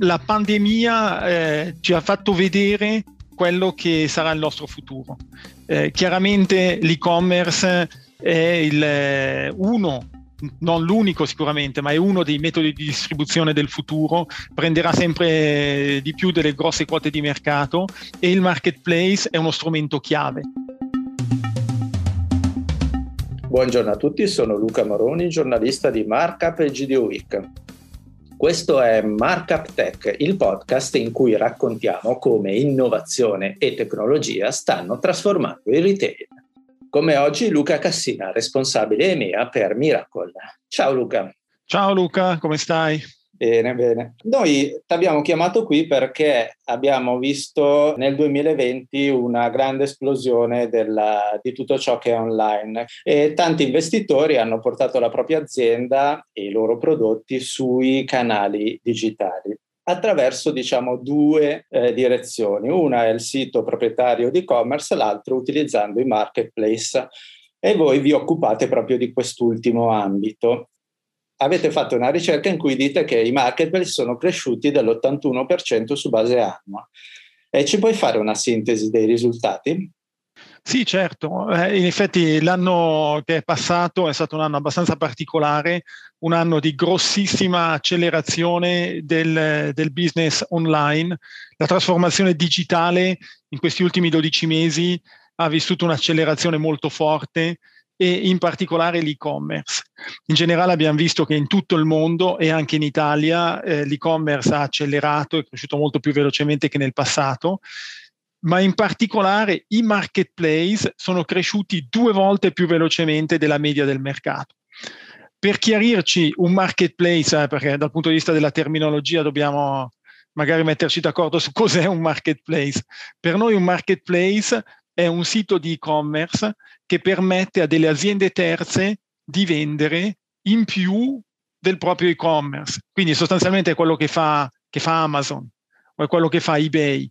la pandemia eh, ci ha fatto vedere quello che sarà il nostro futuro. Eh, chiaramente l'e-commerce è il, eh, uno non l'unico sicuramente, ma è uno dei metodi di distribuzione del futuro, prenderà sempre di più delle grosse quote di mercato e il marketplace è uno strumento chiave. Buongiorno a tutti, sono Luca Moroni, giornalista di Markup e GDO Week. Questo è Markup Tech, il podcast in cui raccontiamo come innovazione e tecnologia stanno trasformando il retail. Come oggi Luca Cassina, responsabile EMEA per Miracle. Ciao Luca. Ciao Luca, come stai? Bene, bene. Noi ti abbiamo chiamato qui perché abbiamo visto nel 2020 una grande esplosione della, di tutto ciò che è online e tanti investitori hanno portato la propria azienda e i loro prodotti sui canali digitali attraverso diciamo due eh, direzioni. Una è il sito proprietario di e-commerce, l'altro utilizzando i marketplace e voi vi occupate proprio di quest'ultimo ambito. Avete fatto una ricerca in cui dite che i marketplace sono cresciuti dell'81% su base annua. E ci puoi fare una sintesi dei risultati? Sì, certo. Eh, in effetti l'anno che è passato è stato un anno abbastanza particolare, un anno di grossissima accelerazione del, del business online. La trasformazione digitale in questi ultimi 12 mesi ha vissuto un'accelerazione molto forte e in particolare l'e-commerce. In generale abbiamo visto che in tutto il mondo e anche in Italia eh, l'e-commerce ha accelerato, è cresciuto molto più velocemente che nel passato ma in particolare i marketplace sono cresciuti due volte più velocemente della media del mercato. Per chiarirci un marketplace, eh, perché dal punto di vista della terminologia dobbiamo magari metterci d'accordo su cos'è un marketplace. Per noi un marketplace è un sito di e-commerce che permette a delle aziende terze di vendere in più del proprio e-commerce. Quindi sostanzialmente è quello che fa, che fa Amazon o è quello che fa eBay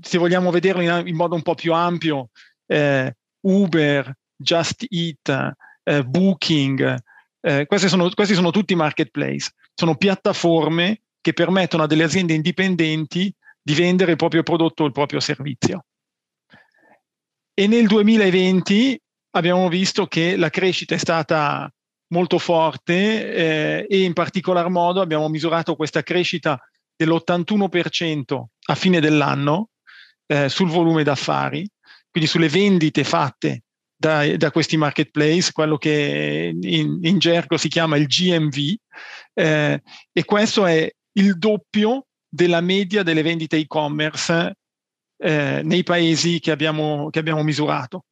se vogliamo vederlo in, in modo un po' più ampio, eh, Uber, Just Eat, eh, Booking, eh, sono, questi sono tutti marketplace, sono piattaforme che permettono a delle aziende indipendenti di vendere il proprio prodotto o il proprio servizio. E nel 2020 abbiamo visto che la crescita è stata molto forte eh, e in particolar modo abbiamo misurato questa crescita dell'81% a fine dell'anno eh, sul volume d'affari, quindi sulle vendite fatte da, da questi marketplace, quello che in, in, gergo si chiama il GMV, eh, e questo è il doppio della media delle vendite e-commerce eh, nei paesi che abbiamo, che abbiamo misurato.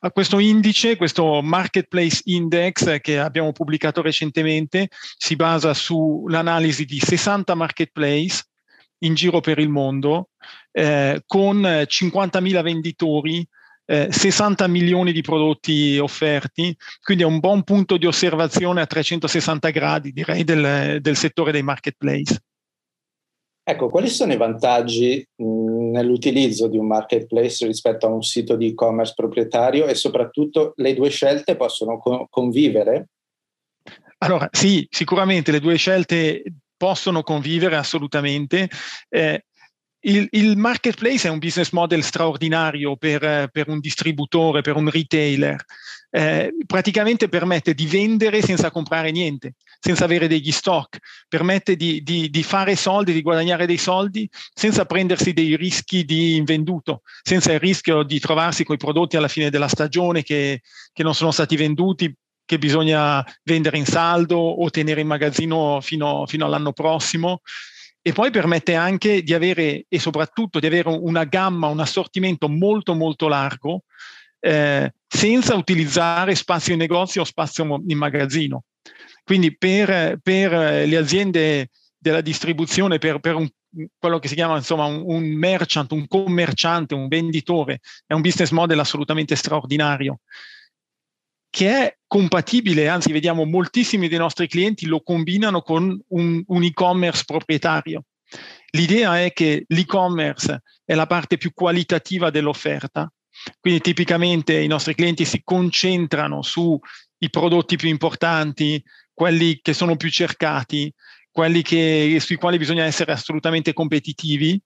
A questo indice, questo Marketplace Index che abbiamo pubblicato recentemente, si basa sull'analisi di 60 marketplace in giro per il mondo eh, con 50.000 venditori, eh, 60 milioni di prodotti offerti, quindi è un buon punto di osservazione a 360 gradi, direi, del, del settore dei marketplace. Ecco, quali sono i vantaggi mh, nell'utilizzo di un marketplace rispetto a un sito di e-commerce proprietario e soprattutto le due scelte possono co- convivere? Allora, sì, sicuramente le due scelte possono convivere assolutamente. Eh, il, il, marketplace è un business model straordinario per, per un distributore, per un retailer. Eh, praticamente permette di vendere senza comprare niente, senza avere degli stock, permette di, di, di, fare soldi, di guadagnare dei soldi senza prendersi dei rischi di invenduto, senza il rischio di trovarsi con i prodotti alla fine della stagione che, che non sono stati venduti che bisogna vendere in saldo o tenere in magazzino fino, fino all'anno prossimo e poi permette anche di avere e soprattutto di avere una gamma, un assortimento molto molto largo eh, senza utilizzare spazio in negozio o spazio in magazzino. Quindi per, per le aziende della distribuzione, per, per un, quello che si chiama insomma un, un, merchant, un commerciante, un venditore, è un business model assolutamente straordinario che è compatibile, anzi vediamo moltissimi dei nostri clienti lo combinano con un, un e-commerce proprietario. L'idea è che l'e-commerce è la parte più qualitativa dell'offerta, quindi tipicamente i nostri clienti si concentrano sui prodotti più importanti, quelli che sono più cercati, quelli che, sui quali bisogna essere assolutamente competitivi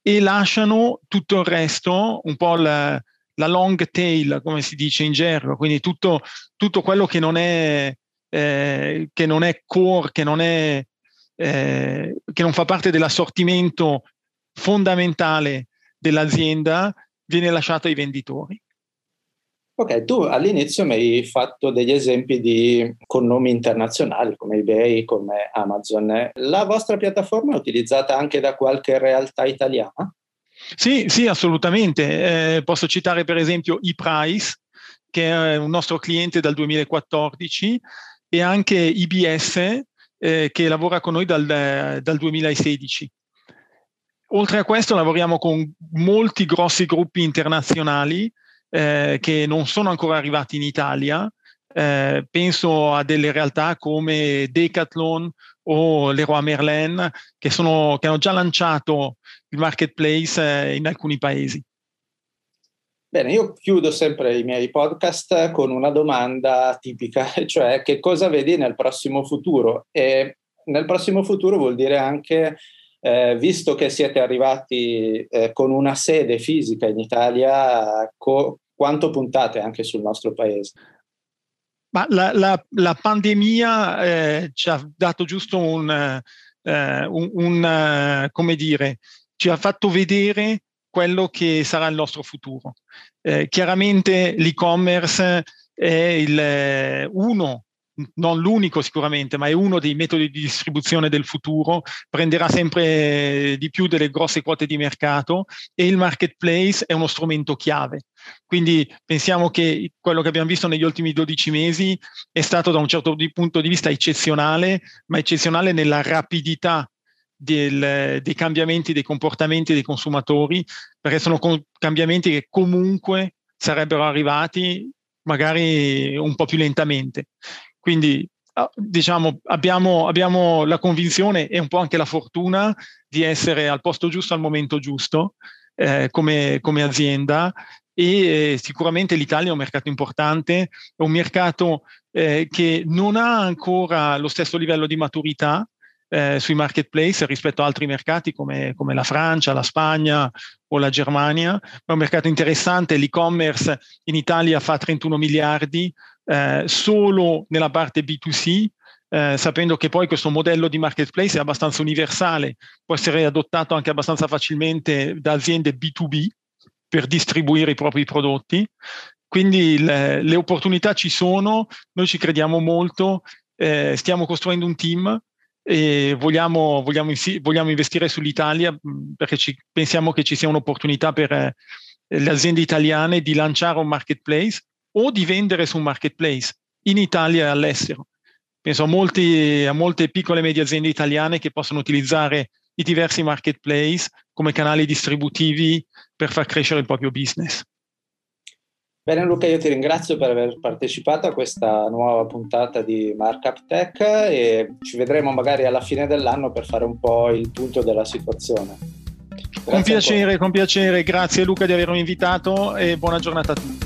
e lasciano tutto il resto, un po' la, la long tail, come si dice in gergo, quindi tutto, tutto quello che non è, eh, che non è core, che non, è, eh, che non fa parte dell'assortimento fondamentale dell'azienda, viene lasciato ai venditori. Ok, tu all'inizio mi hai fatto degli esempi di connomi internazionali come eBay, come Amazon. La vostra piattaforma è utilizzata anche da qualche realtà italiana? Sì, sì, assolutamente. Eh, posso citare per esempio ePrice, che è un nostro cliente dal 2014, e anche IBS, eh, che lavora con noi dal, dal 2016. Oltre a questo lavoriamo con molti grossi gruppi internazionali eh, che non sono ancora arrivati in Italia. Eh, penso a delle realtà come Decathlon o Leroy Merlin che, sono, che hanno già lanciato il marketplace eh, in alcuni paesi. Bene, io chiudo sempre i miei podcast con una domanda tipica, cioè che cosa vedi nel prossimo futuro? E nel prossimo futuro vuol dire anche eh, visto che siete arrivati eh, con una sede fisica in Italia, co- quanto puntate anche sul nostro paese? Ma la, la, la pandemia eh, ci ha dato giusto un, eh, un, un uh, come dire, ci ha fatto vedere quello che sarà il nostro futuro. Eh, chiaramente l'e-commerce è il, eh, uno non l'unico sicuramente, ma è uno dei metodi di distribuzione del futuro, prenderà sempre di più delle grosse quote di mercato e il marketplace è uno strumento chiave. Quindi pensiamo che quello che abbiamo visto negli ultimi 12 mesi è stato da un certo punto di vista eccezionale, ma eccezionale nella rapidità del, dei cambiamenti dei comportamenti dei consumatori, perché sono cambiamenti che comunque sarebbero arrivati magari un po' più lentamente. Quindi ah, diciamo, abbiamo, abbiamo, la convinzione e un po' anche la fortuna di essere al posto giusto al momento giusto eh, come, come, azienda. E eh, sicuramente l'Italia è un mercato importante, è un mercato eh, che non ha ancora lo stesso livello di maturità eh, sui marketplace rispetto a altri mercati come, come, la Francia, la Spagna o la Germania, ma è un mercato interessante, l'e-commerce in Italia fa 31 miliardi, eh, solo nella parte B2C, eh, sapendo che poi questo modello di marketplace è abbastanza universale, può essere adottato anche abbastanza facilmente da aziende B2B per distribuire i propri prodotti. Quindi le, le opportunità ci sono, noi ci crediamo molto, eh, stiamo costruendo un team e vogliamo, vogliamo, vogliamo investire sull'Italia perché ci, pensiamo che ci sia un'opportunità per eh, le aziende italiane di lanciare un marketplace o di vendere su un marketplace in Italia e all'estero. Penso a, molti, a molte piccole e medie aziende italiane che possono utilizzare i diversi marketplace come canali distributivi per far crescere il proprio business. Bene Luca, io ti ringrazio per aver partecipato a questa nuova puntata di Markup Tech e ci vedremo magari alla fine dell'anno per fare un po' il punto della situazione. Grazie con piacere, con piacere. Grazie Luca di avermi invitato e buona giornata a tutti.